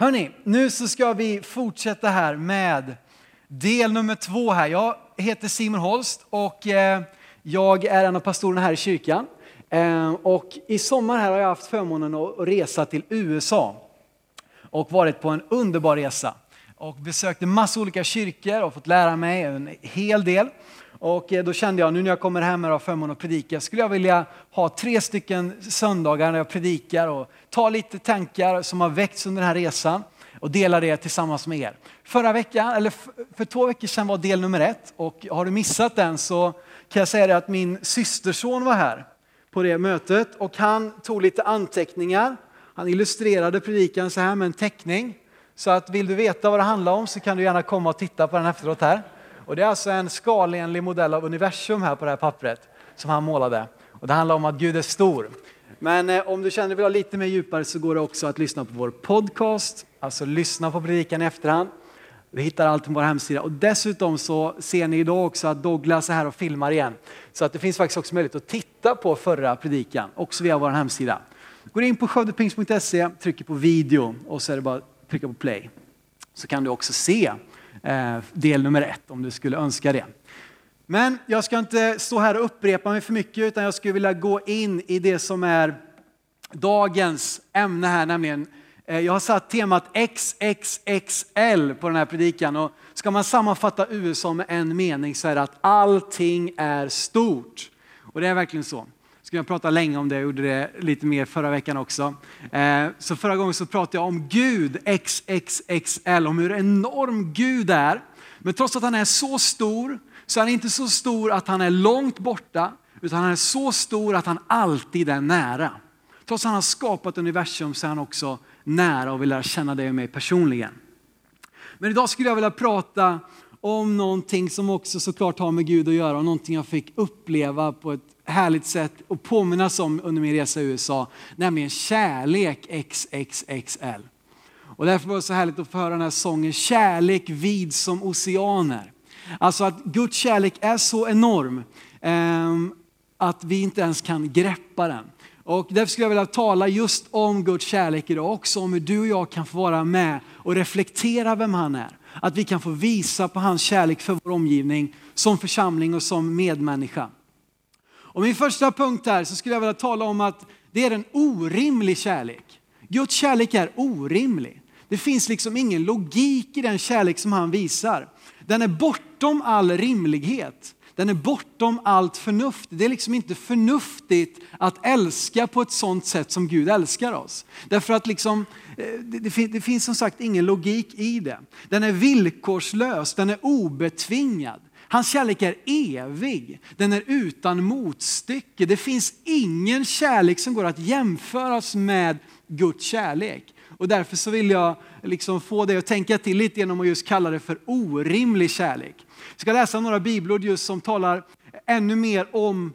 Hörni, nu så ska vi fortsätta här med del nummer två här. Jag heter Simon Holst och eh, jag är en av pastorerna här i kyrkan. Eh, och i sommar här har jag haft förmånen att resa till USA och varit på en underbar resa. Och besökte massa olika kyrkor och fått lära mig en hel del. Och eh, då kände jag nu när jag kommer hem och har förmånen att predika skulle jag vilja ha tre stycken söndagar när jag predikar och ta lite tankar som har väckts under den här resan och dela det tillsammans med er. Förra veckan, eller för två veckor sedan var del nummer ett och har du missat den så kan jag säga det att min systerson var här på det mötet och han tog lite anteckningar. Han illustrerade predikan så här med en teckning. Så att vill du veta vad det handlar om så kan du gärna komma och titta på den efteråt här. Och det är alltså en skalenlig modell av universum här på det här pappret som han målade. Och det handlar om att Gud är stor. Men eh, om du känner dig vill ha lite mer djupare så går det också att lyssna på vår podcast, alltså lyssna på predikan i efterhand. Vi hittar allt på vår hemsida och dessutom så ser ni idag också att Douglas är här och filmar igen. Så att det finns faktiskt också möjlighet att titta på förra predikan, också via vår hemsida. Gå in på skövdepingst.se, trycker på video och så är det bara att trycka på play. Så kan du också se Eh, del nummer ett om du skulle önska det. Men jag ska inte stå här och upprepa mig för mycket utan jag skulle vilja gå in i det som är dagens ämne här, nämligen eh, jag har satt temat XXXL på den här predikan och ska man sammanfatta USA med en mening så är det att allting är stort. Och det är verkligen så. Ska jag prata länge om det, jag gjorde det lite mer förra veckan också. Eh, så förra gången så pratade jag om Gud XXXL, om hur enorm Gud är. Men trots att han är så stor så är han inte så stor att han är långt borta, utan han är så stor att han alltid är nära. Trots att han har skapat universum så är han också nära och vill lära känna dig och mig personligen. Men idag skulle jag vilja prata om någonting som också såklart har med Gud att göra och någonting jag fick uppleva på ett härligt sätt att påminnas om under min resa i USA, nämligen kärlek XXXL. Och därför var det så härligt att få höra den här sången Kärlek vid som oceaner. Alltså att Guds kärlek är så enorm eh, att vi inte ens kan greppa den. Och därför skulle jag vilja tala just om Guds kärlek idag, också om hur du och jag kan få vara med och reflektera vem han är. Att vi kan få visa på hans kärlek för vår omgivning som församling och som medmänniska. Och min första punkt här så skulle jag vilja tala om att det är en orimlig kärlek. Guds kärlek är orimlig. Det finns liksom ingen logik i den kärlek som han visar. Den är bortom all rimlighet. Den är bortom allt förnuft. Det är liksom inte förnuftigt att älska på ett sånt sätt som Gud älskar oss. Därför att liksom, eh, det, det finns som sagt ingen logik i det. Den är villkorslös, den är obetvingad. Hans kärlek är evig, den är utan motstycke. Det finns ingen kärlek som går att jämföras med Guds kärlek. Och därför så vill jag liksom få dig att tänka till lite genom att just kalla det för orimlig kärlek. Jag ska läsa några bibelord just som talar ännu mer om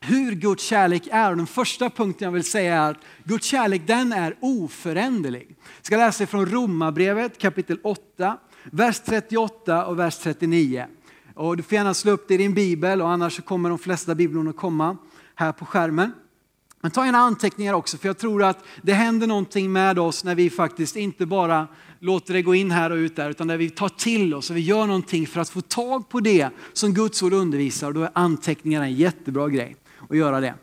hur Guds kärlek är. Och den första punkten jag vill säga är att Guds kärlek den är oföränderlig. Jag ska läsa från Romarbrevet kapitel 8, vers 38 och vers 39. Och du får gärna slå upp det i din bibel och annars kommer de flesta biblarna att komma här på skärmen. Men ta gärna anteckningar också för jag tror att det händer någonting med oss när vi faktiskt inte bara låter det gå in här och ut där utan när vi tar till oss och vi gör någonting för att få tag på det som Guds ord undervisar. Och då är anteckningar en jättebra grej att göra det.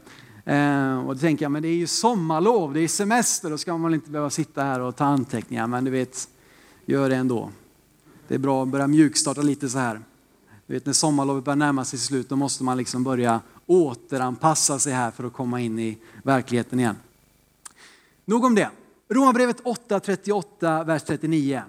Eh, och då tänker jag, men det är ju sommarlov, det är semester, då ska man inte behöva sitta här och ta anteckningar. Men du vet, gör det ändå. Det är bra att börja mjukstarta lite så här. Du vet när sommarlovet börjar närma sig slut, då måste man liksom börja återanpassa sig här för att komma in i verkligheten igen. Nog om det. Romarbrevet 8.38, vers 39.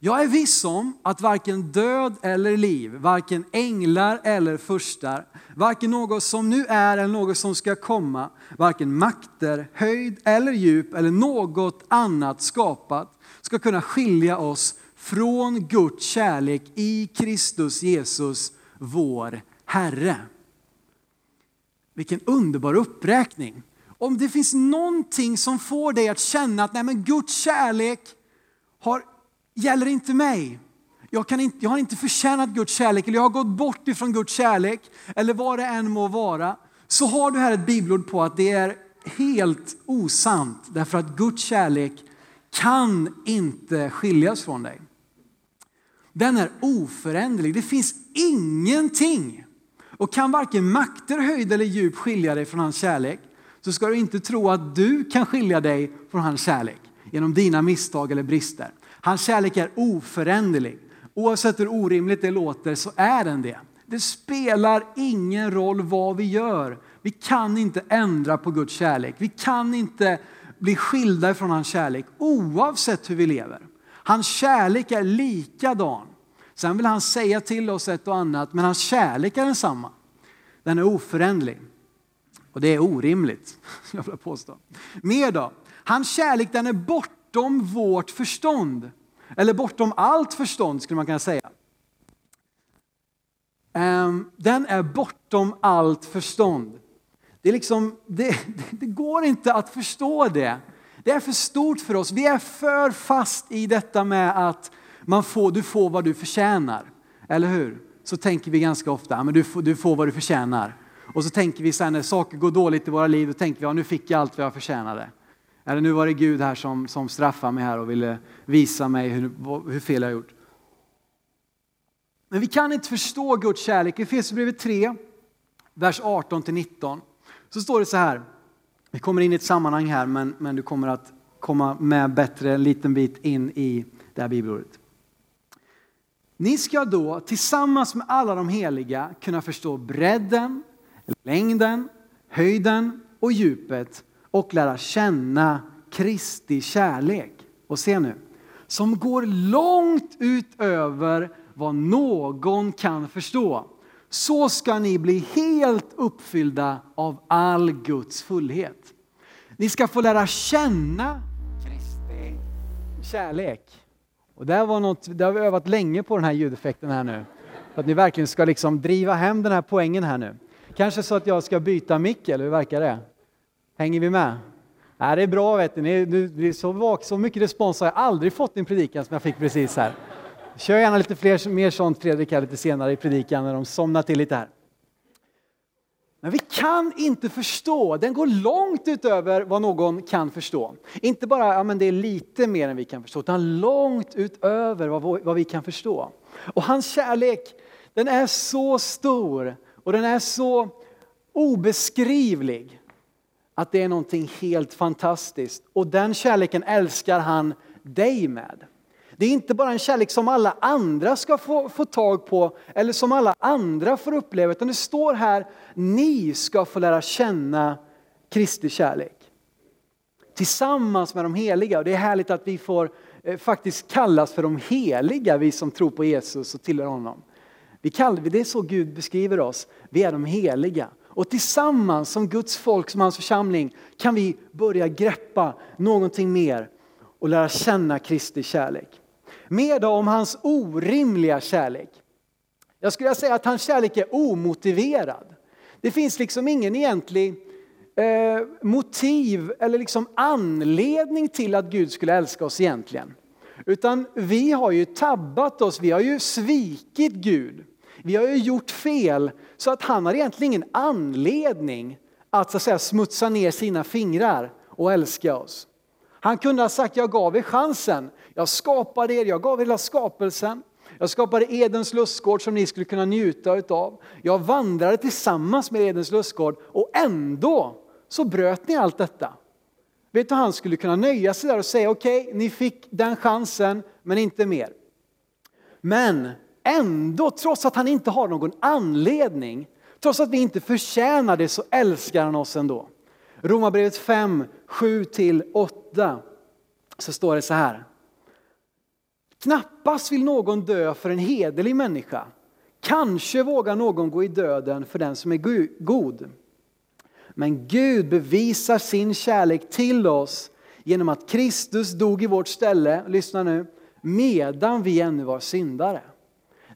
Jag är viss om att varken död eller liv, varken änglar eller furstar, varken något som nu är eller något som ska komma, varken makter, höjd eller djup eller något annat skapat ska kunna skilja oss från Guds kärlek i Kristus Jesus, vår Herre. Vilken underbar uppräkning. Om det finns någonting som får dig att känna att nej men Guds kärlek har, gäller inte mig. Jag, kan inte, jag har inte förtjänat Guds kärlek eller jag har gått bort ifrån Guds kärlek eller vad det än må vara. Så har du här ett bibelord på att det är helt osant därför att Guds kärlek kan inte skiljas från dig. Den är oföränderlig. Det finns ingenting och kan varken makter, höjd eller djup skilja dig från hans kärlek så ska du inte tro att du kan skilja dig från hans kärlek genom dina misstag eller brister. Hans kärlek är oföränderlig. Oavsett hur orimligt det låter så är den det. Det spelar ingen roll vad vi gör. Vi kan inte ändra på Guds kärlek. Vi kan inte bli skilda från hans kärlek oavsett hur vi lever. Hans kärlek är likadan. Sen vill han säga till oss ett och annat, men hans kärlek är densamma. Den är oföränderlig. Och det är orimligt, jag vill påstå. Mer då? Hans kärlek den är bortom vårt förstånd. Eller bortom allt förstånd skulle man kunna säga. Ehm, den är bortom allt förstånd. Det, är liksom, det, det går inte att förstå det. Det är för stort för oss. Vi är för fast i detta med att man får, du får vad du förtjänar. Eller hur? Så tänker vi ganska ofta, men du får, du får vad du förtjänar. Och så tänker vi sen när saker går dåligt i våra liv, då tänker vi, ja nu fick jag allt vad jag förtjänade. Eller nu var det Gud här som, som straffade mig här och ville visa mig hur, hur fel jag gjort. Men vi kan inte förstå Guds kärlek. I Efesierbrevet 3, vers 18-19, så står det så här. Vi kommer in i ett sammanhang här, men, men du kommer att komma med bättre en liten bit in i det här bibelordet. Ni ska då tillsammans med alla de heliga kunna förstå bredden, längden, höjden och djupet och lära känna Kristi kärlek. Och se nu, som går långt utöver vad någon kan förstå. Så ska ni bli helt uppfyllda av all Guds fullhet. Ni ska få lära känna Kristi kärlek. Och det, var något, det har vi övat länge på den här ljudeffekten här nu. För att ni verkligen ska liksom driva hem den här poängen här nu. Kanske så att jag ska byta mick, eller hur verkar det? Hänger vi med? Nej, det är bra, vet ni. Det är så, så mycket respons har jag aldrig fått i en predikan som jag fick precis här. Kör gärna lite fler, mer sånt Fredrik här lite senare i predikan när de somnar till lite här. Men vi kan inte förstå, den går långt utöver vad någon kan förstå. Inte bara ja, men det är lite mer än vi kan förstå, utan långt utöver vad, vad vi kan förstå. Och hans kärlek, den är så stor och den är så obeskrivlig att det är någonting helt fantastiskt. Och den kärleken älskar han dig med. Det är inte bara en kärlek som alla andra ska få, få tag på eller som alla andra får uppleva, utan det står här, ni ska få lära känna Kristi kärlek. Tillsammans med de heliga, och det är härligt att vi får eh, faktiskt kallas för de heliga, vi som tror på Jesus och tillhör honom. Vi kallar, det är så Gud beskriver oss, vi är de heliga. Och tillsammans som Guds folk, som hans församling, kan vi börja greppa någonting mer och lära känna Kristi kärlek. Mer om hans orimliga kärlek. Jag skulle säga att hans kärlek är omotiverad. Det finns liksom ingen egentlig eh, motiv eller liksom anledning till att Gud skulle älska oss egentligen. Utan vi har ju tabbat oss, vi har ju svikit Gud. Vi har ju gjort fel så att han har egentligen ingen anledning att, så att säga, smutsa ner sina fingrar och älska oss. Han kunde ha sagt, jag gav er chansen. Jag skapade er, jag gav hela skapelsen. Jag skapade Edens lustgård som ni skulle kunna njuta utav. Jag vandrade tillsammans med Edens lustgård och ändå så bröt ni allt detta. Vet du, han skulle kunna nöja sig där och säga okej, okay, ni fick den chansen men inte mer. Men ändå, trots att han inte har någon anledning, trots att vi inte förtjänar det så älskar han oss ändå. Romarbrevet 5, 7-8 så står det så här. Knappast vill någon dö för en hederlig människa. Kanske vågar någon gå i döden för den som är god. Men Gud bevisar sin kärlek till oss genom att Kristus dog i vårt ställe, lyssna nu, medan vi ännu var syndare.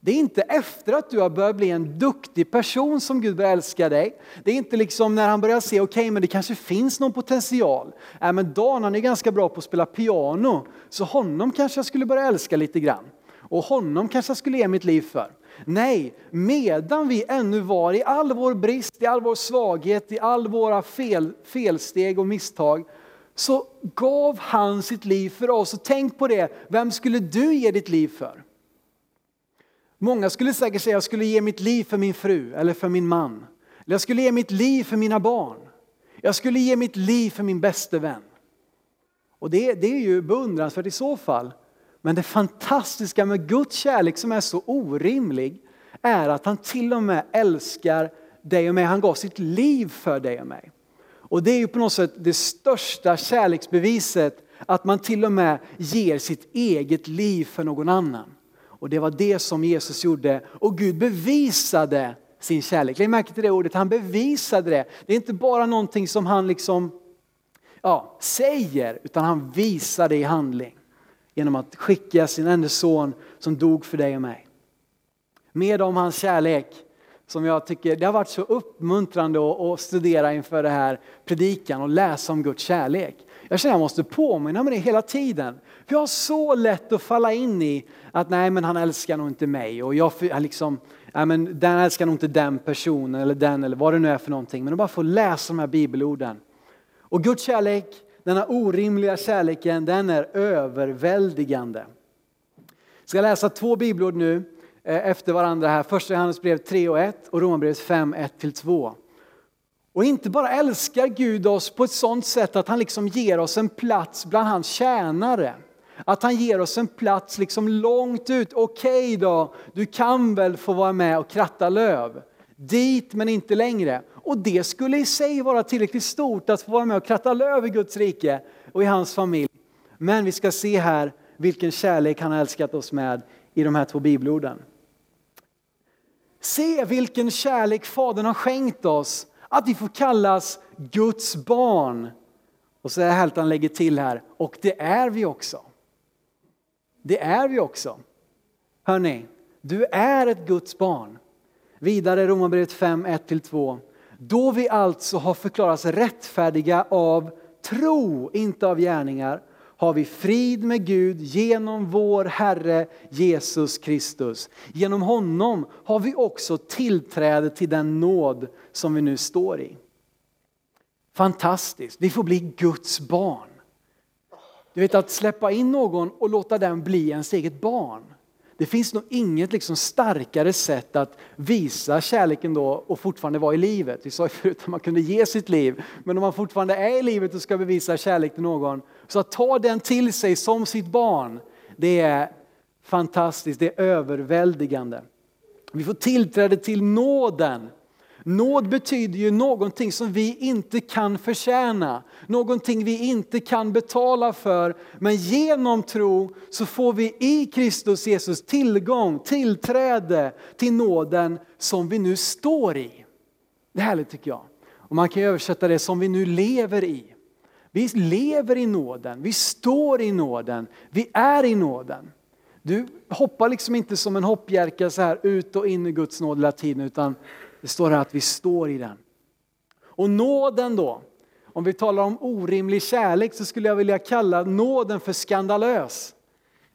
Det är inte efter att du har börjat bli en duktig person som Gud börjar älska dig. Det är inte liksom när han börjar se, okej okay, men det kanske finns någon potential. Äh, men Dan han är ganska bra på att spela piano, så honom kanske jag skulle börja älska lite grann. Och honom kanske jag skulle ge mitt liv för. Nej, medan vi ännu var i all vår brist, i all vår svaghet, i all våra fel, felsteg och misstag, så gav han sitt liv för oss. Och tänk på det, vem skulle du ge ditt liv för? Många skulle säkert säga jag skulle ge mitt liv för min fru eller för min man. Eller jag skulle ge mitt liv för mina barn. Jag skulle ge mitt liv för min bäste vän. Och det, det är ju beundransvärt i så fall. Men det fantastiska med Guds kärlek som är så orimlig är att han till och med älskar dig och mig. Han gav sitt liv för dig och mig. Och det är ju på något sätt det största kärleksbeviset att man till och med ger sitt eget liv för någon annan. Och det var det som Jesus gjorde och Gud bevisade sin kärlek. Lägg märke till det ordet, han bevisade det. Det är inte bara någonting som han liksom ja, säger utan han visar det i handling. Genom att skicka sin enda son som dog för dig och mig. Med om hans kärlek som jag tycker, det har varit så uppmuntrande att studera inför det här predikan och läsa om Guds kärlek. Jag känner att jag måste påminna mig det hela tiden. Vi jag har så lätt att falla in i att nej men han älskar nog inte mig och jag liksom, nej men den älskar nog inte den personen eller den eller vad det nu är för någonting. Men att bara få läsa de här bibelorden. Och Guds kärlek, denna orimliga kärleken, den är överväldigande. Jag ska läsa två bibelord nu eh, efter varandra här. Första Johannesbrev 3 och 1 och Romarbrevet 5, 1-2. Och inte bara älskar Gud oss på ett sådant sätt att han liksom ger oss en plats bland hans tjänare. Att han ger oss en plats liksom långt ut. Okej okay då, du kan väl få vara med och kratta löv. Dit men inte längre. Och det skulle i sig vara tillräckligt stort att få vara med och kratta löv i Guds rike och i hans familj. Men vi ska se här vilken kärlek han har älskat oss med i de här två bibelorden. Se vilken kärlek Fadern har skänkt oss, att vi får kallas Guds barn. Och så är det härligt han lägger till här, och det är vi också. Det är vi också. Hörni, du är ett Guds barn. Vidare Romarbrevet 5, 1-2. Då vi alltså har förklarats rättfärdiga av tro, inte av gärningar, har vi frid med Gud genom vår Herre Jesus Kristus. Genom honom har vi också tillträde till den nåd som vi nu står i. Fantastiskt, vi får bli Guds barn. Du vet att släppa in någon och låta den bli ens eget barn. Det finns nog inget liksom starkare sätt att visa kärleken då och fortfarande vara i livet. Vi sa ju förut att man kunde ge sitt liv, men om man fortfarande är i livet och ska bevisa kärlek till någon, så att ta den till sig som sitt barn, det är fantastiskt, det är överväldigande. Vi får tillträde till nåden Nåd betyder ju någonting som vi inte kan förtjäna, någonting vi inte kan betala för. Men genom tro så får vi i Kristus Jesus tillgång, tillträde till nåden som vi nu står i. Det är härligt tycker jag. Och man kan översätta det som vi nu lever i. Vi lever i nåden, vi står i nåden, vi är i nåden. Du hoppar liksom inte som en hoppjerka så här ut och in i Guds nåd hela tiden utan det står här att vi står i den. Och nåden då, om vi talar om orimlig kärlek så skulle jag vilja kalla nåden för skandalös.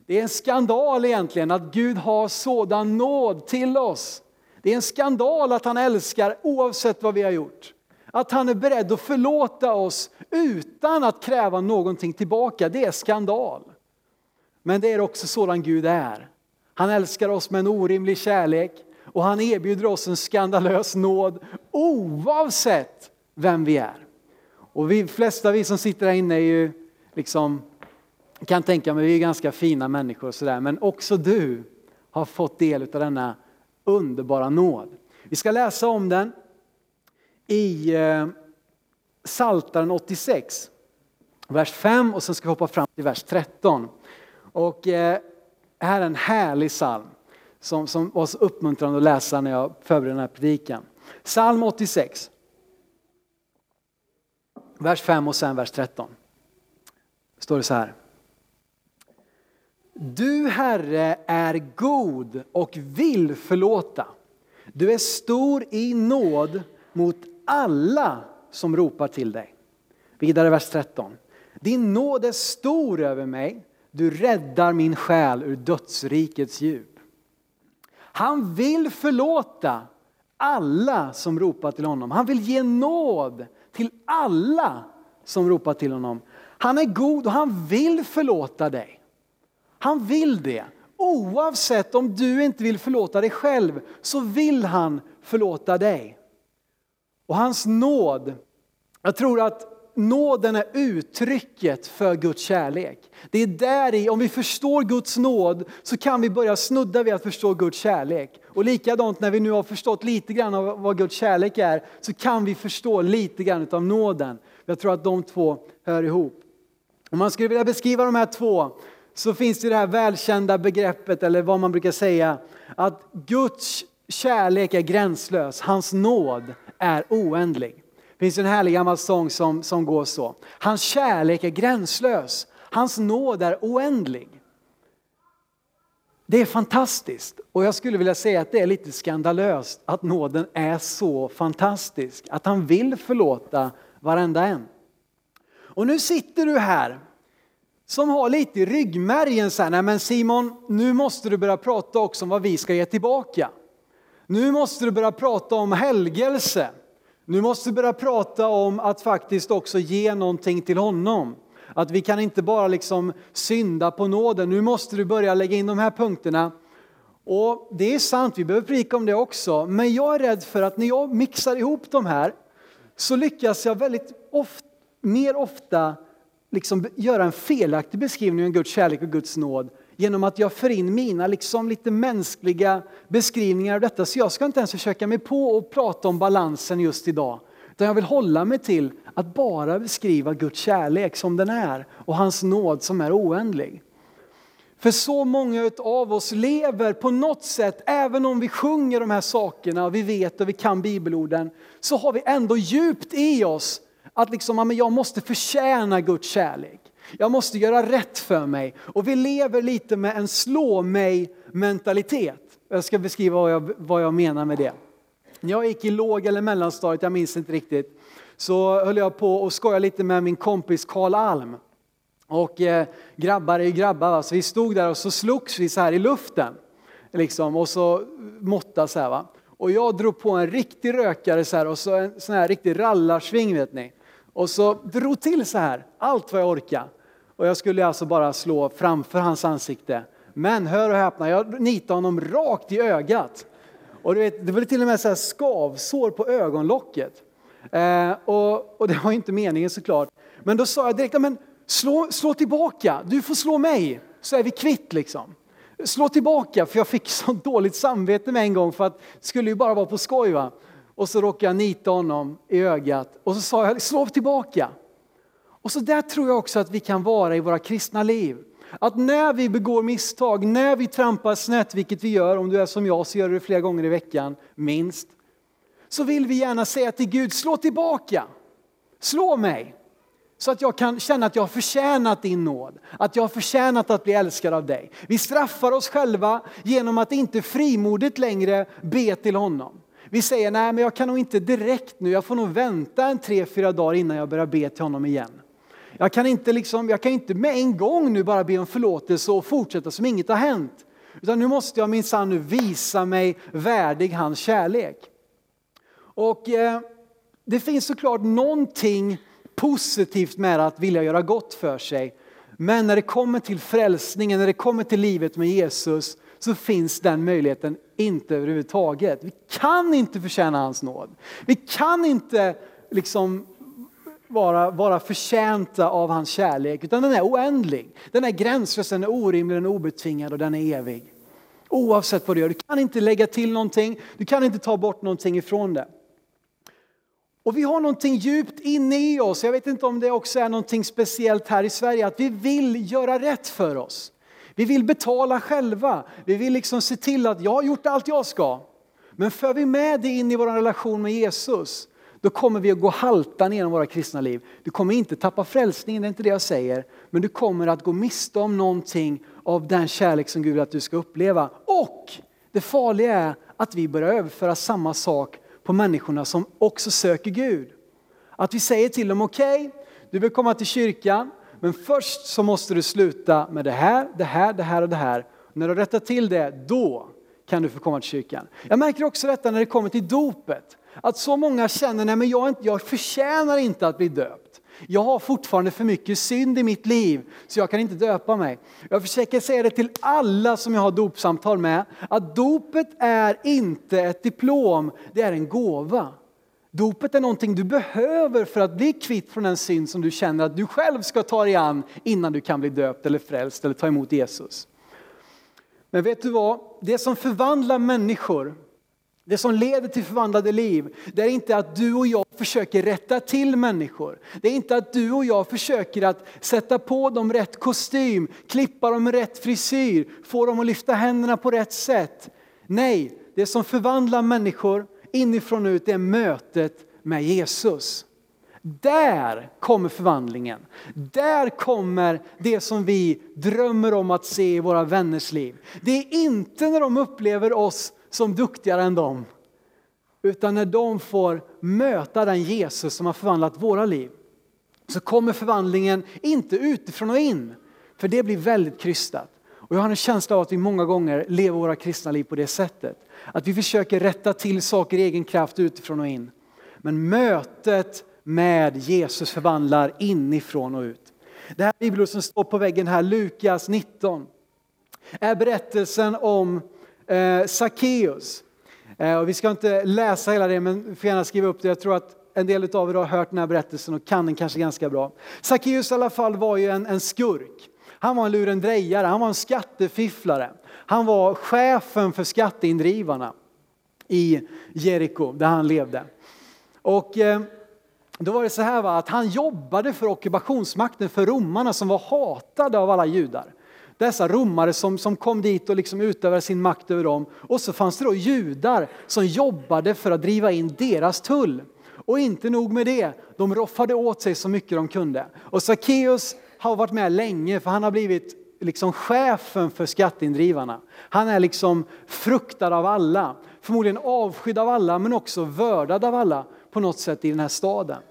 Det är en skandal egentligen att Gud har sådan nåd till oss. Det är en skandal att han älskar oavsett vad vi har gjort. Att han är beredd att förlåta oss utan att kräva någonting tillbaka, det är skandal. Men det är också sådan Gud är. Han älskar oss med en orimlig kärlek och han erbjuder oss en skandalös nåd oavsett vem vi är. Och vi flesta vi som sitter här inne är ju liksom, kan tänka mig, vi är ganska fina människor och sådär, men också du har fått del av denna underbara nåd. Vi ska läsa om den i eh, Saltaren 86, vers 5 och sen ska vi hoppa fram till vers 13. Och eh, här är en härlig psalm som, som var så uppmuntrande att läsa när jag förberedde den här predikan. Psalm 86. Vers 5 och sen vers 13. Står det så här. Du Herre är god och vill förlåta. Du är stor i nåd mot alla som ropar till dig. Vidare vers 13. Din nåd är stor över mig. Du räddar min själ ur dödsrikets djup. Han vill förlåta alla som ropar till honom. Han vill ge nåd till alla som ropar till honom. Han är god och han vill förlåta dig. Han vill det. Oavsett om du inte vill förlåta dig själv så vill han förlåta dig. Och hans nåd, jag tror att nåden är uttrycket för Guds kärlek. Det är där i, om vi förstår Guds nåd så kan vi börja snudda vid att förstå Guds kärlek. Och likadant när vi nu har förstått lite grann av vad Guds kärlek är så kan vi förstå lite grann av nåden. Jag tror att de två hör ihop. Om man skulle vilja beskriva de här två så finns det det här välkända begreppet, eller vad man brukar säga, att Guds kärlek är gränslös, hans nåd är oändlig. Det finns en härlig gammal sång som, som går så. Hans kärlek är gränslös, hans nåd är oändlig. Det är fantastiskt och jag skulle vilja säga att det är lite skandalöst att nåden är så fantastisk. Att han vill förlåta varenda en. Och nu sitter du här som har lite i ryggmärgen så här, nej men Simon, nu måste du börja prata också om vad vi ska ge tillbaka. Nu måste du börja prata om helgelse. Nu måste vi börja prata om att faktiskt också ge någonting till honom. Att vi kan inte bara liksom synda på nåden. Nu måste du börja lägga in de här punkterna. Och det är sant, vi behöver prika om det också. Men jag är rädd för att när jag mixar ihop de här så lyckas jag väldigt ofta, mer ofta liksom göra en felaktig beskrivning av Guds kärlek och Guds nåd genom att jag för in mina liksom lite mänskliga beskrivningar av detta. Så jag ska inte ens försöka mig på att prata om balansen just idag. Utan jag vill hålla mig till att bara beskriva Guds kärlek som den är och hans nåd som är oändlig. För så många av oss lever på något sätt, även om vi sjunger de här sakerna och vi vet och vi kan bibelorden, så har vi ändå djupt i oss att liksom, jag måste förtjäna Guds kärlek. Jag måste göra rätt för mig. Och vi lever lite med en slå mig mentalitet. Jag ska beskriva vad jag, vad jag menar med det. När jag gick i låg eller mellanstadiet, jag minns inte riktigt, så höll jag på och skojade lite med min kompis Karl Alm. Och eh, grabbar är ju grabbar, så vi stod där och så slogs vi så här i luften. Liksom, och så måtta så här va. Och jag drog på en riktig rökare så här och så en sån här riktig rallarsving vet ni. Och så drog till så här, allt vad jag orkade. Och jag skulle alltså bara slå framför hans ansikte. Men hör och häpna, jag nitade honom rakt i ögat. Och du vet, det var till och med så här skavsår på ögonlocket. Eh, och, och, det var inte meningen såklart. Men då sa jag direkt, men slå, slå tillbaka, du får slå mig så är vi kvitt liksom. Slå tillbaka, för jag fick så dåligt samvete med en gång för att det skulle ju bara vara på skoj. Va? Och så råkade jag nita honom i ögat och så sa jag, slå tillbaka. Och så där tror jag också att vi kan vara i våra kristna liv. Att när vi begår misstag, när vi trampar snett, vilket vi gör, om du är som jag så gör du det flera gånger i veckan, minst. Så vill vi gärna säga till Gud, slå tillbaka, slå mig. Så att jag kan känna att jag har förtjänat din nåd, att jag har förtjänat att bli älskad av dig. Vi straffar oss själva genom att inte frimodigt längre be till honom. Vi säger, nej men jag kan nog inte direkt nu, jag får nog vänta en tre, fyra dagar innan jag börjar be till honom igen. Jag kan inte, liksom, jag kan inte med en gång nu bara be om förlåtelse och fortsätta som inget har hänt. Utan nu måste jag minsann nu visa mig värdig hans kärlek. Och eh, det finns såklart någonting positivt med att vilja göra gott för sig. Men när det kommer till frälsningen, när det kommer till livet med Jesus så finns den möjligheten inte överhuvudtaget. Vi kan inte förtjäna hans nåd. Vi kan inte liksom vara, vara förtjänta av hans kärlek, utan den är oändlig. Den är gränslös, den är orimlig, den är obetvingad och den är evig. Oavsett vad du gör, du kan inte lägga till någonting, du kan inte ta bort någonting ifrån det. Och vi har någonting djupt inne i oss, jag vet inte om det också är någonting speciellt här i Sverige, att vi vill göra rätt för oss. Vi vill betala själva, vi vill liksom se till att jag har gjort allt jag ska. Men för vi med det in i vår relation med Jesus då kommer vi att gå haltan genom våra kristna liv. Du kommer inte tappa frälsningen, det är inte det jag säger. Men du kommer att gå miste om någonting av den kärlek som Gud vill att du ska uppleva. Och det farliga är att vi börjar överföra samma sak på människorna som också söker Gud. Att vi säger till dem, okej, okay, du vill komma till kyrkan, men först så måste du sluta med det här, det här, det här och det här. När du rättar till det, då kan du få komma till kyrkan. Jag märker också detta när det kommer till dopet. Att så många känner, nej men jag, jag förtjänar inte att bli döpt. Jag har fortfarande för mycket synd i mitt liv så jag kan inte döpa mig. Jag försöker säga det till alla som jag har dopsamtal med att dopet är inte ett diplom, det är en gåva. Dopet är någonting du behöver för att bli kvitt från den synd som du känner att du själv ska ta dig an innan du kan bli döpt eller frälst eller ta emot Jesus. Men vet du vad? Det som förvandlar människor, det som leder till förvandlade liv, det är inte att du och jag försöker rätta till människor. Det är inte att du och jag försöker att sätta på dem rätt kostym, klippa dem med rätt frisyr, få dem att lyfta händerna på rätt sätt. Nej, det som förvandlar människor inifrån och ut är mötet med Jesus. Där kommer förvandlingen. Där kommer det som vi drömmer om att se i våra vänners liv. Det är inte när de upplever oss som duktigare än dem. Utan när de får möta den Jesus som har förvandlat våra liv. Så kommer förvandlingen inte utifrån och in. För det blir väldigt krystat. Och jag har en känsla av att vi många gånger lever våra kristna liv på det sättet. Att vi försöker rätta till saker i egen kraft utifrån och in. Men mötet med Jesus förvandlar inifrån och ut. Det här bibelordet som står på väggen här, Lukas 19, är berättelsen om eh, Sackeus. Eh, och vi ska inte läsa hela det, men vi får gärna skriva upp det. Jag tror att en del av er har hört den här berättelsen och kan den kanske ganska bra. Sackeus i alla fall var ju en, en skurk. Han var en lurendrejare, han var en skattefifflare. Han var chefen för skatteindrivarna i Jeriko där han levde. Och eh, då var det så här va, att han jobbade för ockupationsmakten, för romarna som var hatade av alla judar. Dessa romare som, som kom dit och liksom utövade sin makt över dem. Och så fanns det då judar som jobbade för att driva in deras tull. Och inte nog med det, de roffade åt sig så mycket de kunde. Och Sackeus har varit med länge för han har blivit liksom chefen för skatteindrivarna. Han är liksom fruktad av alla, förmodligen avskydd av alla men också vördad av alla på något sätt i den här staden.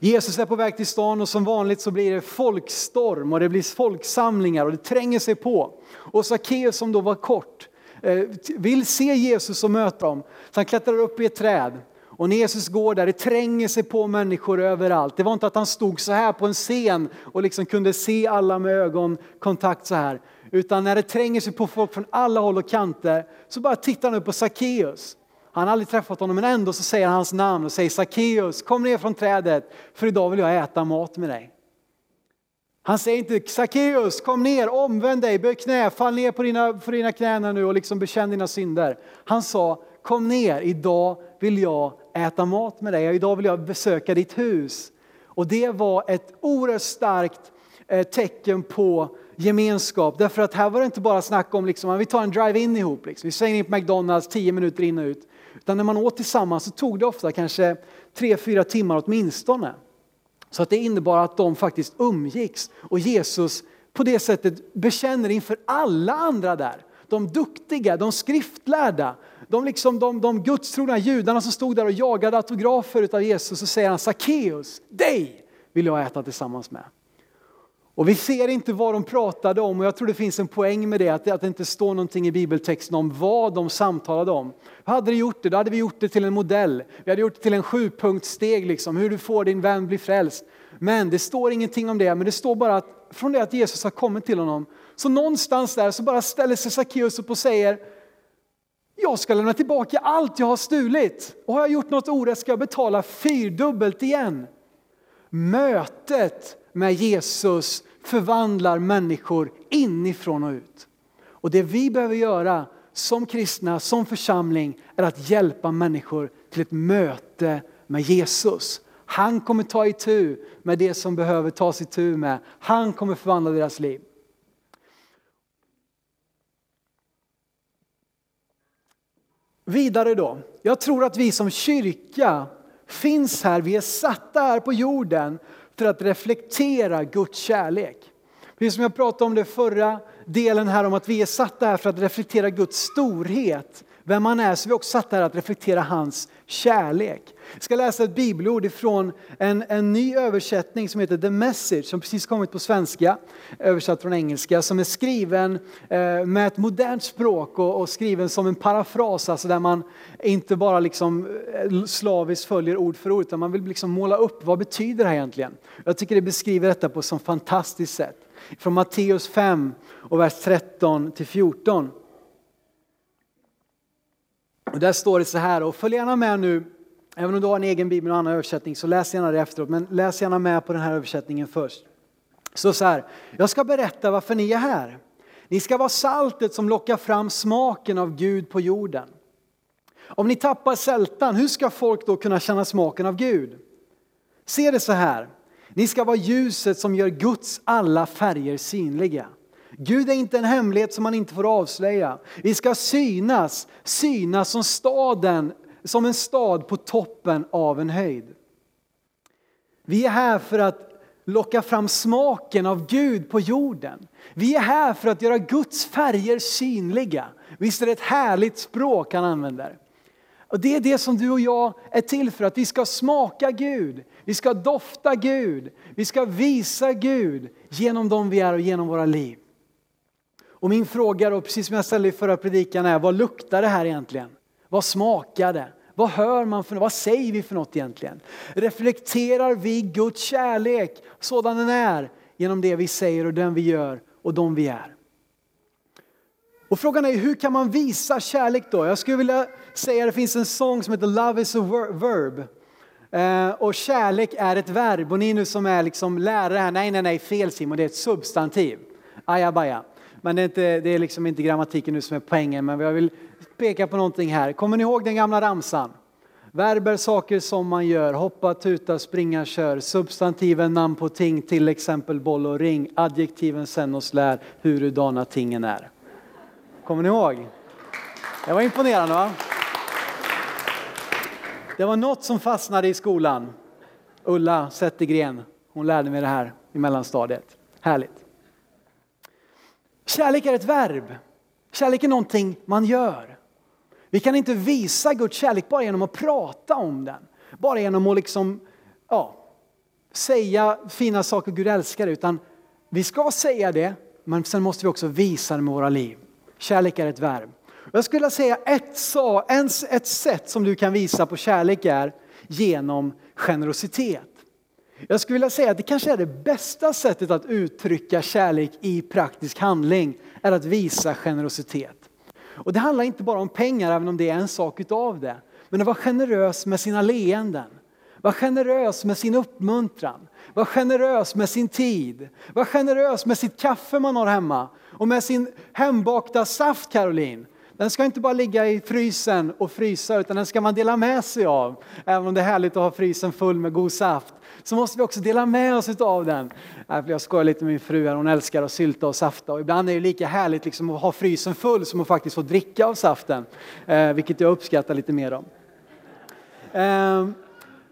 Jesus är på väg till stan och som vanligt så blir det folkstorm och det blir folksamlingar och det tränger sig på. Och Sackeus som då var kort eh, vill se Jesus och möta dem. Så han klättrar upp i ett träd och när Jesus går där, det tränger sig på människor överallt. Det var inte att han stod så här på en scen och liksom kunde se alla med ögonkontakt så här. Utan när det tränger sig på folk från alla håll och kanter så bara tittar han upp på Sackeus. Han har aldrig träffat honom men ändå så säger han hans namn och säger Sackeus kom ner från trädet för idag vill jag äta mat med dig. Han säger inte Sackeus kom ner, omvänd dig, böj knä, fall ner på dina, på dina knän nu och liksom bekänn dina synder. Han sa kom ner, idag vill jag äta mat med dig, idag vill jag besöka ditt hus. Och det var ett oerhört starkt eh, tecken på gemenskap. Därför att här var det inte bara snack om liksom, vi tar en drive-in ihop, liksom. vi svänger in på McDonalds tio minuter in och ut. Utan när man åt tillsammans så tog det ofta kanske tre, fyra timmar åtminstone. Så att det innebar att de faktiskt umgicks och Jesus på det sättet bekänner inför alla andra där. De duktiga, de skriftlärda, de, liksom, de, de gudstrogna judarna som stod där och jagade autografer av Jesus så säger han Sackeus, dig vill jag äta tillsammans med. Och vi ser inte vad de pratade om och jag tror det finns en poäng med det, att det, att det inte står någonting i bibeltexten om vad de samtalade om. Hade det gjort det, då hade vi gjort det till en modell. Vi hade gjort det till en sjupunktssteg, liksom, hur du får din vän bli frälst. Men det står ingenting om det, men det står bara att från det att Jesus har kommit till honom, så någonstans där så bara ställer sig Sackeus upp och säger, jag ska lämna tillbaka allt jag har stulit. Och har jag gjort något orätt ska jag betala fyrdubbelt igen. Mötet med Jesus förvandlar människor inifrån och ut. Och det vi behöver göra som kristna, som församling, är att hjälpa människor till ett möte med Jesus. Han kommer ta itu med det som behöver tas itu med. Han kommer förvandla deras liv. Vidare då, jag tror att vi som kyrka finns här, vi är satta här på jorden för att reflektera Guds kärlek. Precis som jag pratade om det förra delen här om att vi är satta här för att reflektera Guds storhet, vem han är, så är vi också satta här att reflektera hans kärlek. Jag ska läsa ett bibelord ifrån en, en ny översättning som heter The Message som precis kommit på svenska, översatt från engelska, som är skriven eh, med ett modernt språk och, och, skriven som en parafras, alltså där man inte bara liksom eh, slaviskt följer ord för ord utan man vill liksom måla upp vad betyder det här egentligen. Jag tycker det beskriver detta på ett så fantastiskt sätt. Från Matteus 5 och vers 13 till 14. Och där står det så här, och följ gärna med nu, även om du har en egen bibel och annan översättning så läs gärna det efteråt, men läs gärna med på den här översättningen först. Så så här, jag ska berätta varför ni är här. Ni ska vara saltet som lockar fram smaken av Gud på jorden. Om ni tappar sältan, hur ska folk då kunna känna smaken av Gud? Se det så här, ni ska vara ljuset som gör Guds alla färger synliga. Gud är inte en hemlighet som man inte får avslöja. Vi ska synas, synas som staden, som en stad på toppen av en höjd. Vi är här för att locka fram smaken av Gud på jorden. Vi är här för att göra Guds färger synliga. Visst är det ett härligt språk han använder? Och det är det som du och jag är till för, att vi ska smaka Gud, vi ska dofta Gud, vi ska visa Gud genom dem vi är och genom våra liv. Och min fråga då, precis som jag ställde i förra predikan är, vad luktar det här egentligen? Vad smakar det? Vad hör man för Vad säger vi för något egentligen? Reflekterar vi Guds kärlek sådan den är genom det vi säger och den vi gör och de vi är? Och frågan är hur kan man visa kärlek då? Jag skulle vilja säga att det finns en sång som heter Love is a verb. Eh, och kärlek är ett verb. Och ni nu som är liksom lärare här, nej nej nej fel Simon, det är ett substantiv. Ajabaja. Men det är, inte, det är liksom inte grammatiken nu som är poängen, men jag vill peka på någonting här. Kommer ni ihåg den gamla ramsan? Verber, saker som man gör, hoppa, tuta, springa, kör. Substantiven, namn på ting, till exempel boll och ring. Adjektiven, sen oss lär hurudana tingen är. Kommer ni ihåg? Det var imponerande va? Det var något som fastnade i skolan. Ulla Zettergren, hon lärde mig det här i mellanstadiet. Härligt. Kärlek är ett verb. Kärlek är någonting man gör. Vi kan inte visa Guds kärlek bara genom att prata om den. Bara genom att liksom, ja, säga fina saker Gud älskar utan vi ska säga det, men sen måste vi också visa det med våra liv. Kärlek är ett verb. Jag skulle säga ett, ett sätt som du kan visa på kärlek är genom generositet. Jag skulle vilja säga att det kanske är det bästa sättet att uttrycka kärlek i praktisk handling, är att visa generositet. Och det handlar inte bara om pengar, även om det är en sak utav det. Men att vara generös med sina leenden, vara generös med sin uppmuntran, vara generös med sin tid, vara generös med sitt kaffe man har hemma och med sin hembakta saft Caroline. Den ska inte bara ligga i frysen och frysa utan den ska man dela med sig av. Även om det är härligt att ha frysen full med god saft så måste vi också dela med oss av den. Jag skojar lite med min fru här, hon älskar att sylta och safta och ibland är det lika härligt liksom att ha frysen full som att faktiskt få dricka av saften. Eh, vilket jag uppskattar lite mer om. Ehm,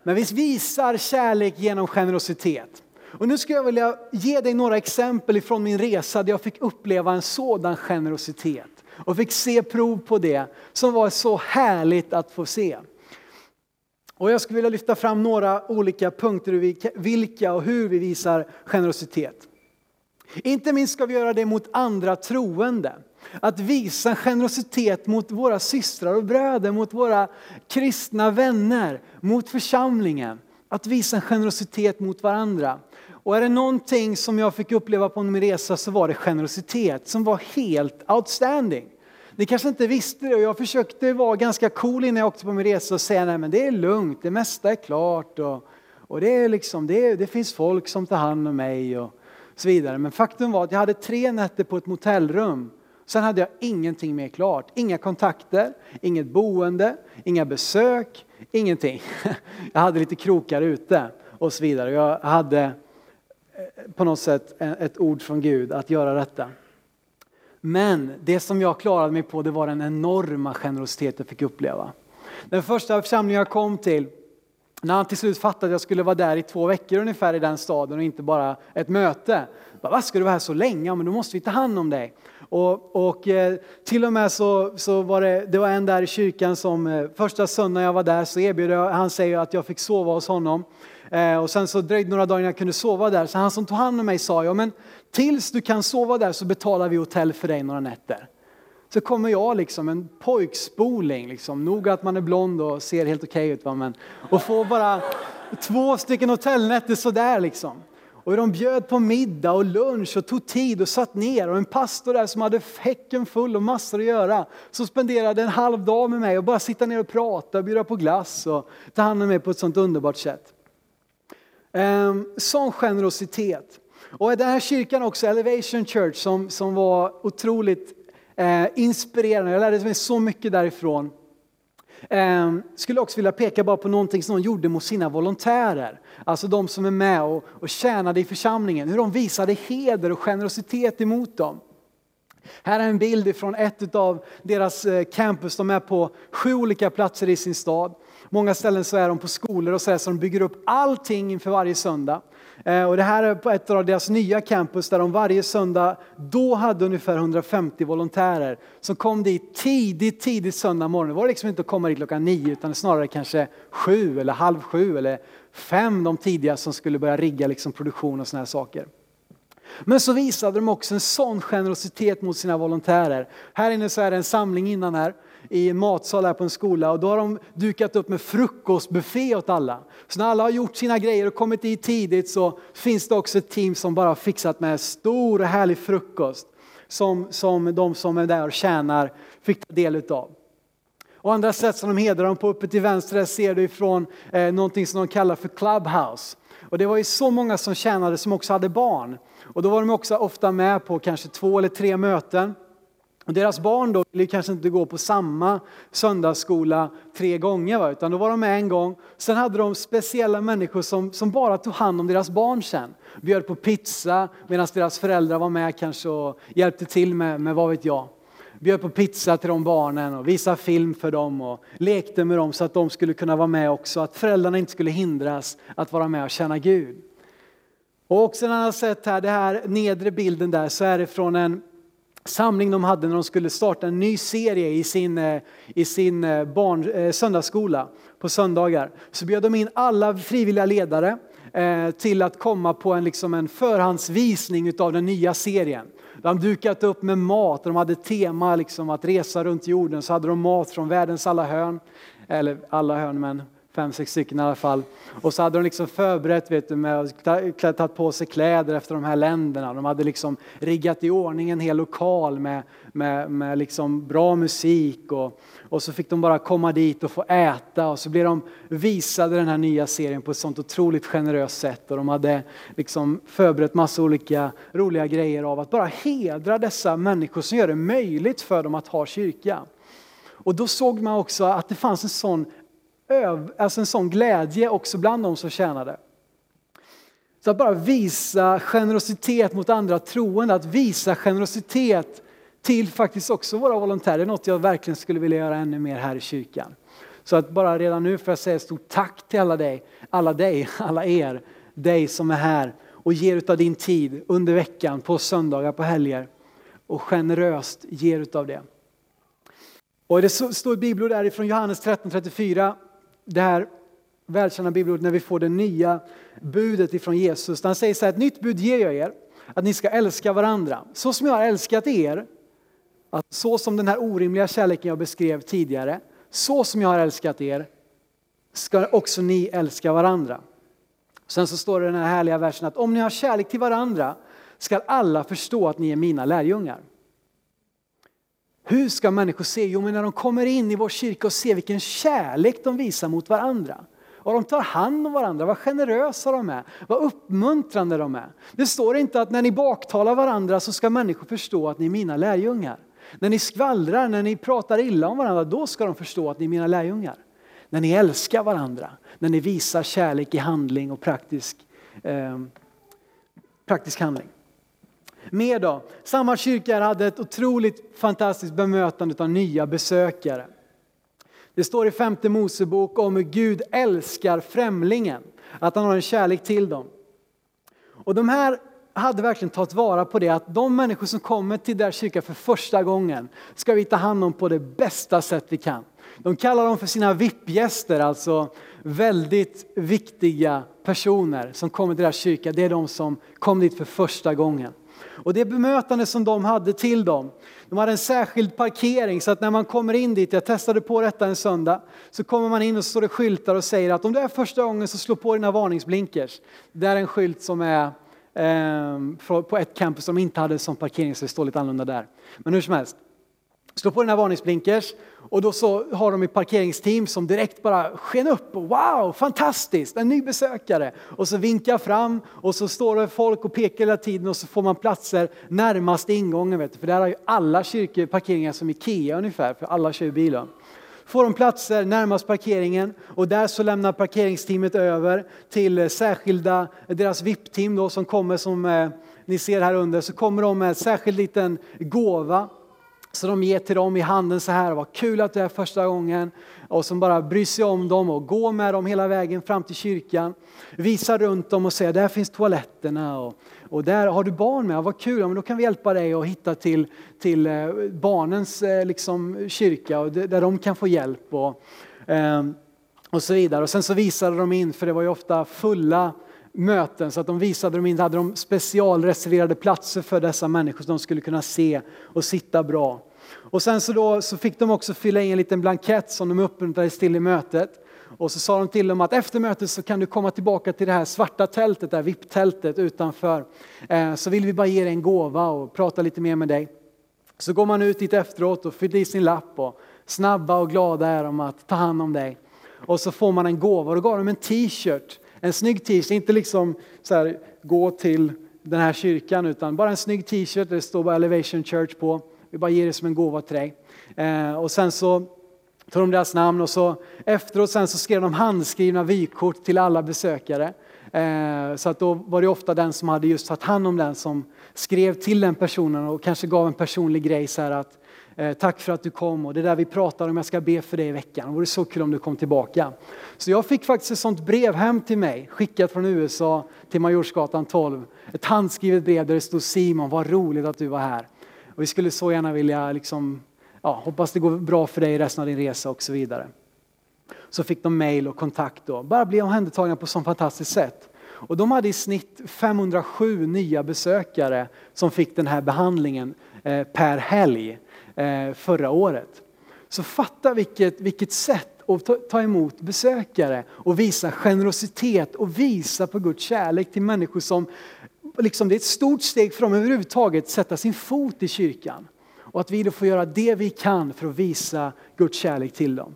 men vi visar kärlek genom generositet. Och nu skulle jag vilja ge dig några exempel ifrån min resa där jag fick uppleva en sådan generositet och fick se prov på det som var så härligt att få se. Och jag skulle vilja lyfta fram några olika punkter vilka och hur vi visar generositet. Inte minst ska vi göra det mot andra troende. Att visa generositet mot våra systrar och bröder, mot våra kristna vänner, mot församlingen. Att visa generositet mot varandra. Och är det någonting som jag fick uppleva på min resa så var det generositet som var helt outstanding. Ni kanske inte visste det och jag försökte vara ganska cool innan jag åkte på min resa och säga nej men det är lugnt, det mesta är klart och, och det, är liksom, det, det finns folk som tar hand om mig och så vidare. Men faktum var att jag hade tre nätter på ett motellrum. Sen hade jag ingenting mer klart. Inga kontakter, inget boende, inga besök, ingenting. Jag hade lite krokar ute och så vidare. Jag hade eh, på något sätt eh, ett ord från Gud att göra detta. Men det som jag klarade mig på det var den enorma generositet jag fick uppleva. Den första församlingen jag kom till, när han till slut fattade att jag skulle vara där i två veckor ungefär i den staden och inte bara ett möte. Vad ska du vara här så länge? Men då måste vi ta hand om dig. Och, och eh, till och med så, så var det, det var en där i kyrkan som eh, första söndagen jag var där så erbjöd jag, han säger att jag fick sova hos honom. Eh, och sen så dröjde några dagar innan jag kunde sova där. Så han som tog hand om mig sa, ja men tills du kan sova där så betalar vi hotell för dig några nätter. Så kommer jag liksom, en pojkspoling, liksom, nog att man är blond och ser helt okej okay ut, va? Men, och får bara två stycken hotellnätter sådär liksom. Och de bjöd på middag och lunch och tog tid och satt ner. Och en pastor där som hade häcken full och massor att göra. Som spenderade en halv dag med mig och bara sitta ner och prata och bjuda på glass och ta hand om mig på ett sånt underbart sätt. Ehm, sån generositet. Och den här kyrkan också, Elevation Church, som, som var otroligt eh, inspirerande. Jag lärde mig så mycket därifrån. Eh, skulle också vilja peka bara på någonting som de gjorde mot sina volontärer. Alltså de som är med och, och tjänade i församlingen. Hur de visade heder och generositet emot dem. Här är en bild från ett av deras eh, campus. De är på sju olika platser i sin stad. Många ställen så är de på skolor och så, här, så de bygger upp allting inför varje söndag. Eh, och det här är på ett av deras nya campus där de varje söndag då hade ungefär 150 volontärer som kom dit tidigt, tidigt söndag morgon. Det var liksom inte att komma dit klockan nio utan snarare kanske sju eller halv sju eller fem de tidiga som skulle börja rigga liksom produktion och såna här saker. Men så visade de också en sån generositet mot sina volontärer. Här inne så är det en samling innan här i en matsal här på en skola och då har de dukat upp med frukostbuffé åt alla. Så när alla har gjort sina grejer och kommit dit tidigt så finns det också ett team som bara har fixat med stor och härlig frukost som, som de som är där och tjänar fick ta del utav. Och andra sätt som de hedrar dem på uppe till vänster där ser du ifrån eh, någonting som de kallar för Clubhouse. Och det var ju så många som tjänade som också hade barn. Och då var de också ofta med på kanske två eller tre möten. Och deras barn då ville kanske inte gå på samma söndagsskola tre gånger, va? utan då var de med en gång. Sen hade de speciella människor som, som bara tog hand om deras barn sen. Bjöd på pizza medan deras föräldrar var med kanske och hjälpte till med, med vad vet jag. Bjöd på pizza till de barnen och visade film för dem och lekte med dem så att de skulle kunna vara med också. Att föräldrarna inte skulle hindras att vara med och känna Gud. Och också när jag har sett här, det här nedre bilden där så är det från en samling de hade när de skulle starta en ny serie i sin, eh, i sin eh, barn, eh, söndagsskola på söndagar. Så bjöd de in alla frivilliga ledare till att komma på en, liksom en förhandsvisning av den nya serien. De hade dukat upp med mat de hade tema liksom att resa runt jorden. Så hade de mat från världens alla hörn, eller alla hörn men fem, sex stycken i alla fall. Och så hade de liksom förberett vet du, med att tagit på sig kläder efter de här länderna. De hade liksom riggat i ordning en hel lokal med, med, med liksom bra musik och, och så fick de bara komma dit och få äta och så blev de visade den här nya serien på ett sånt otroligt generöst sätt och de hade liksom förberett massa olika roliga grejer av att bara hedra dessa människor som gör det möjligt för dem att ha kyrka. Och då såg man också att det fanns en sån alltså en sån glädje också bland de som tjänade. Så att bara visa generositet mot andra troende, att visa generositet till faktiskt också våra volontärer, det är något jag verkligen skulle vilja göra ännu mer här i kyrkan. Så att bara redan nu får jag säga stort tack till alla dig, alla dig, alla er, dig som är här och ger utav din tid under veckan, på söndagar, på helger och generöst ger utav det. Och det står bibelord därifrån Johannes 13.34 det här välkända bibelordet när vi får det nya budet ifrån Jesus. Han säger så här, ett nytt bud ger jag er, att ni ska älska varandra. Så som jag har älskat er, att så som den här orimliga kärleken jag beskrev tidigare, så som jag har älskat er, ska också ni älska varandra. Sen så står det i den här härliga versen att om ni har kärlek till varandra ska alla förstå att ni är mina lärjungar. Hur ska människor se? Jo, men när de kommer in i vår kyrka och ser vilken kärlek de visar mot varandra. Och de tar hand om varandra, vad generösa de är, vad uppmuntrande de är. Det står inte att när ni baktalar varandra så ska människor förstå att ni är mina lärjungar. När ni skvallrar, när ni pratar illa om varandra, då ska de förstå att ni är mina lärjungar. När ni älskar varandra, när ni visar kärlek i handling och praktisk, eh, praktisk handling. Mer då? Samma kyrka hade ett otroligt fantastiskt bemötande av nya besökare. Det står i femte Mosebok om hur Gud älskar främlingen, att han har en kärlek till dem. Och de här hade verkligen tagit vara på det att de människor som kommer till deras kyrka för första gången ska vi ta hand om på det bästa sätt vi kan. De kallar dem för sina VIP-gäster, alltså väldigt viktiga personer som kommer till deras kyrka. Det är de som kom dit för första gången. Och det bemötande som de hade till dem, de hade en särskild parkering så att när man kommer in dit, jag testade på detta en söndag, så kommer man in och så står det skyltar och säger att om det är första gången så slå på dina varningsblinkers. Det är en skylt som är eh, på ett campus som inte hade sån parkering så det står lite annorlunda där. Men hur som helst, slå på dina varningsblinkers och då så har de ett parkeringsteam som direkt bara sken upp. Och wow, fantastiskt, en ny besökare. Och så vinkar fram och så står det folk och pekar hela tiden och så får man platser närmast ingången. Vet du. För där har ju alla kyrkor parkeringar som Ikea ungefär, för alla kör bil. Får de platser närmast parkeringen och där så lämnar parkeringsteamet över till särskilda, deras VIP-team då som kommer som eh, ni ser här under, så kommer de med en särskild liten gåva så de ger till dem i handen så här, vad kul att du är första gången. Och som bara bryr sig om dem och går med dem hela vägen fram till kyrkan. Visar runt dem och säger, där finns toaletterna och, och där har du barn med, vad kul, ja, men då kan vi hjälpa dig att hitta till, till eh, barnens eh, liksom, kyrka och där de kan få hjälp. Och, ehm, och så vidare. Och sen så visade de in, för det var ju ofta fulla möten så att de visade dem in, hade de specialreserverade platser för dessa människor så de skulle kunna se och sitta bra. Och sen så, då, så fick de också fylla i en liten blankett som de uppmuntrades till i mötet. Och så sa de till dem att efter mötet så kan du komma tillbaka till det här svarta tältet, det här VIP-tältet utanför. Eh, så vill vi bara ge dig en gåva och prata lite mer med dig. Så går man ut dit efteråt och fyller i sin lapp och snabba och glada är de att ta hand om dig. Och så får man en gåva och då gav de en t-shirt en snygg t-shirt, inte liksom så här, gå till den här kyrkan utan bara en snygg t-shirt, där det står bara Elevation Church på. Vi bara ger det som en gåva till dig. Eh, och sen så tog de deras namn och så efteråt sen så skrev de handskrivna vykort till alla besökare. Eh, så att då var det ofta den som hade just tagit hand om den som skrev till den personen och kanske gav en personlig grej så här att eh, tack för att du kom och det där vi pratade om, jag ska be för dig i veckan. Det vore så kul om du kom tillbaka. Så jag fick faktiskt ett sånt brev hem till mig, skickat från USA till Majorsgatan 12. Ett handskrivet brev där det stod Simon, vad roligt att du var här. Och vi skulle så gärna vilja, liksom, ja, hoppas det går bra för dig resten av din resa och så vidare. Så fick de mail och kontakt och bara blev omhändertagna på ett sånt fantastiskt sätt. Och de hade i snitt 507 nya besökare som fick den här behandlingen eh, per helg. Eh, förra året. Så fatta vilket, vilket sätt att ta emot besökare och visa generositet och visa på Guds kärlek till människor som, liksom det är ett stort steg för dem överhuvudtaget, sätta sin fot i kyrkan. Och att vi då får göra det vi kan för att visa Guds kärlek till dem.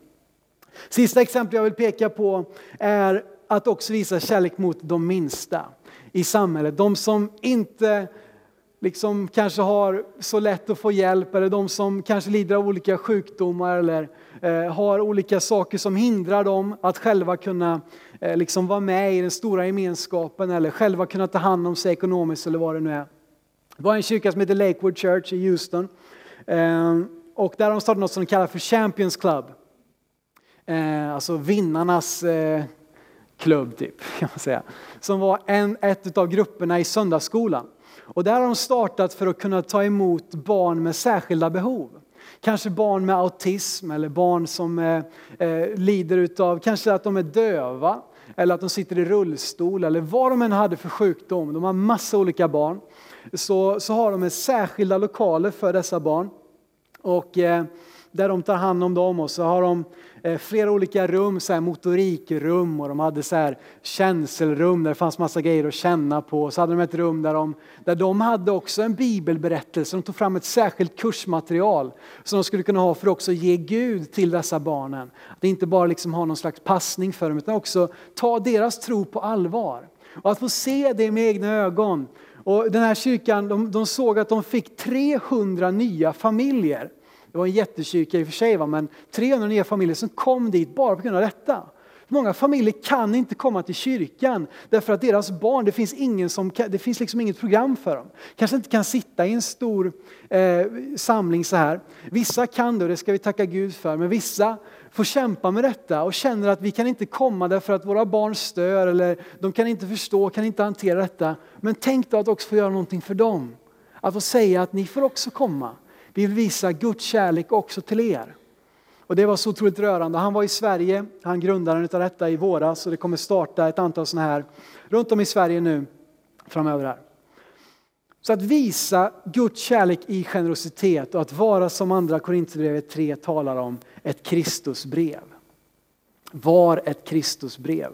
Sista exempel jag vill peka på är att också visa kärlek mot de minsta i samhället. De som inte liksom kanske har så lätt att få hjälp eller de som kanske lider av olika sjukdomar eller eh, har olika saker som hindrar dem att själva kunna eh, liksom vara med i den stora gemenskapen eller själva kunna ta hand om sig ekonomiskt eller vad det nu är. Det var en kyrka som heter Lakewood Church i Houston eh, och där har de startat något som de kallar för Champions Club. Eh, alltså vinnarnas eh, klubb typ, kan man säga. Som var en, ett av grupperna i söndagsskolan. Och där har de startat för att kunna ta emot barn med särskilda behov. Kanske barn med autism eller barn som eh, eh, lider utav, kanske att de är döva eller att de sitter i rullstol eller vad de än hade för sjukdom. De har massa olika barn. Så, så har de särskilda lokaler för dessa barn. Och eh, där de tar hand om dem och så har de Eh, flera olika rum, så här motorikrum och de hade så här känselrum där det fanns massa grejer att känna på. Så hade de ett rum där de, där de hade också en bibelberättelse. De tog fram ett särskilt kursmaterial som de skulle kunna ha för att också ge Gud till dessa barnen. Att inte bara liksom ha någon slags passning för dem utan också ta deras tro på allvar. Och att få se det med egna ögon. Och den här kyrkan de, de såg att de fick 300 nya familjer det var en jättekyrka i och för sig, va? men 300 nya familjer som kom dit bara på grund av detta. Många familjer kan inte komma till kyrkan därför att deras barn, det finns, ingen som, det finns liksom inget program för dem. Kanske inte kan sitta i en stor eh, samling så här. Vissa kan det och det ska vi tacka Gud för, men vissa får kämpa med detta och känner att vi kan inte komma därför att våra barn stör eller de kan inte förstå, kan inte hantera detta. Men tänk då att också få göra någonting för dem. Att få säga att ni får också komma. Vi vill visa Guds kärlek också till er. Och det var så otroligt rörande. Han var i Sverige, han grundaren av detta i våras och det kommer starta ett antal sådana här runt om i Sverige nu framöver. Här. Så att visa Guds kärlek i generositet och att vara som andra Korinthierbrevet 3 talar om, ett Kristusbrev. Var ett Kristusbrev.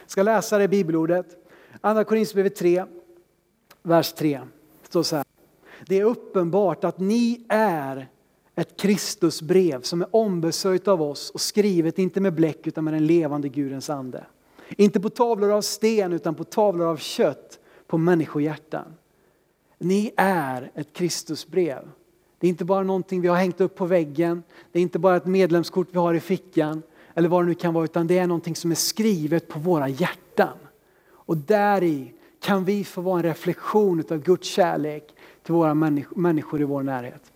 Jag ska läsa det bibelordet. Andra Korinthierbrevet 3, vers 3. Det står så här. Det är uppenbart att ni är ett Kristusbrev som är ombesörjt av oss och skrivet inte med bläck utan med den levande Gudens ande. Inte på tavlor av sten utan på tavlor av kött på människohjärtan. Ni är ett Kristusbrev. Det är inte bara någonting vi har hängt upp på väggen, det är inte bara ett medlemskort vi har i fickan eller vad det nu kan vara utan det är någonting som är skrivet på våra hjärtan. Och där i kan vi få vara en reflektion av Guds kärlek till våra människor i vår närhet.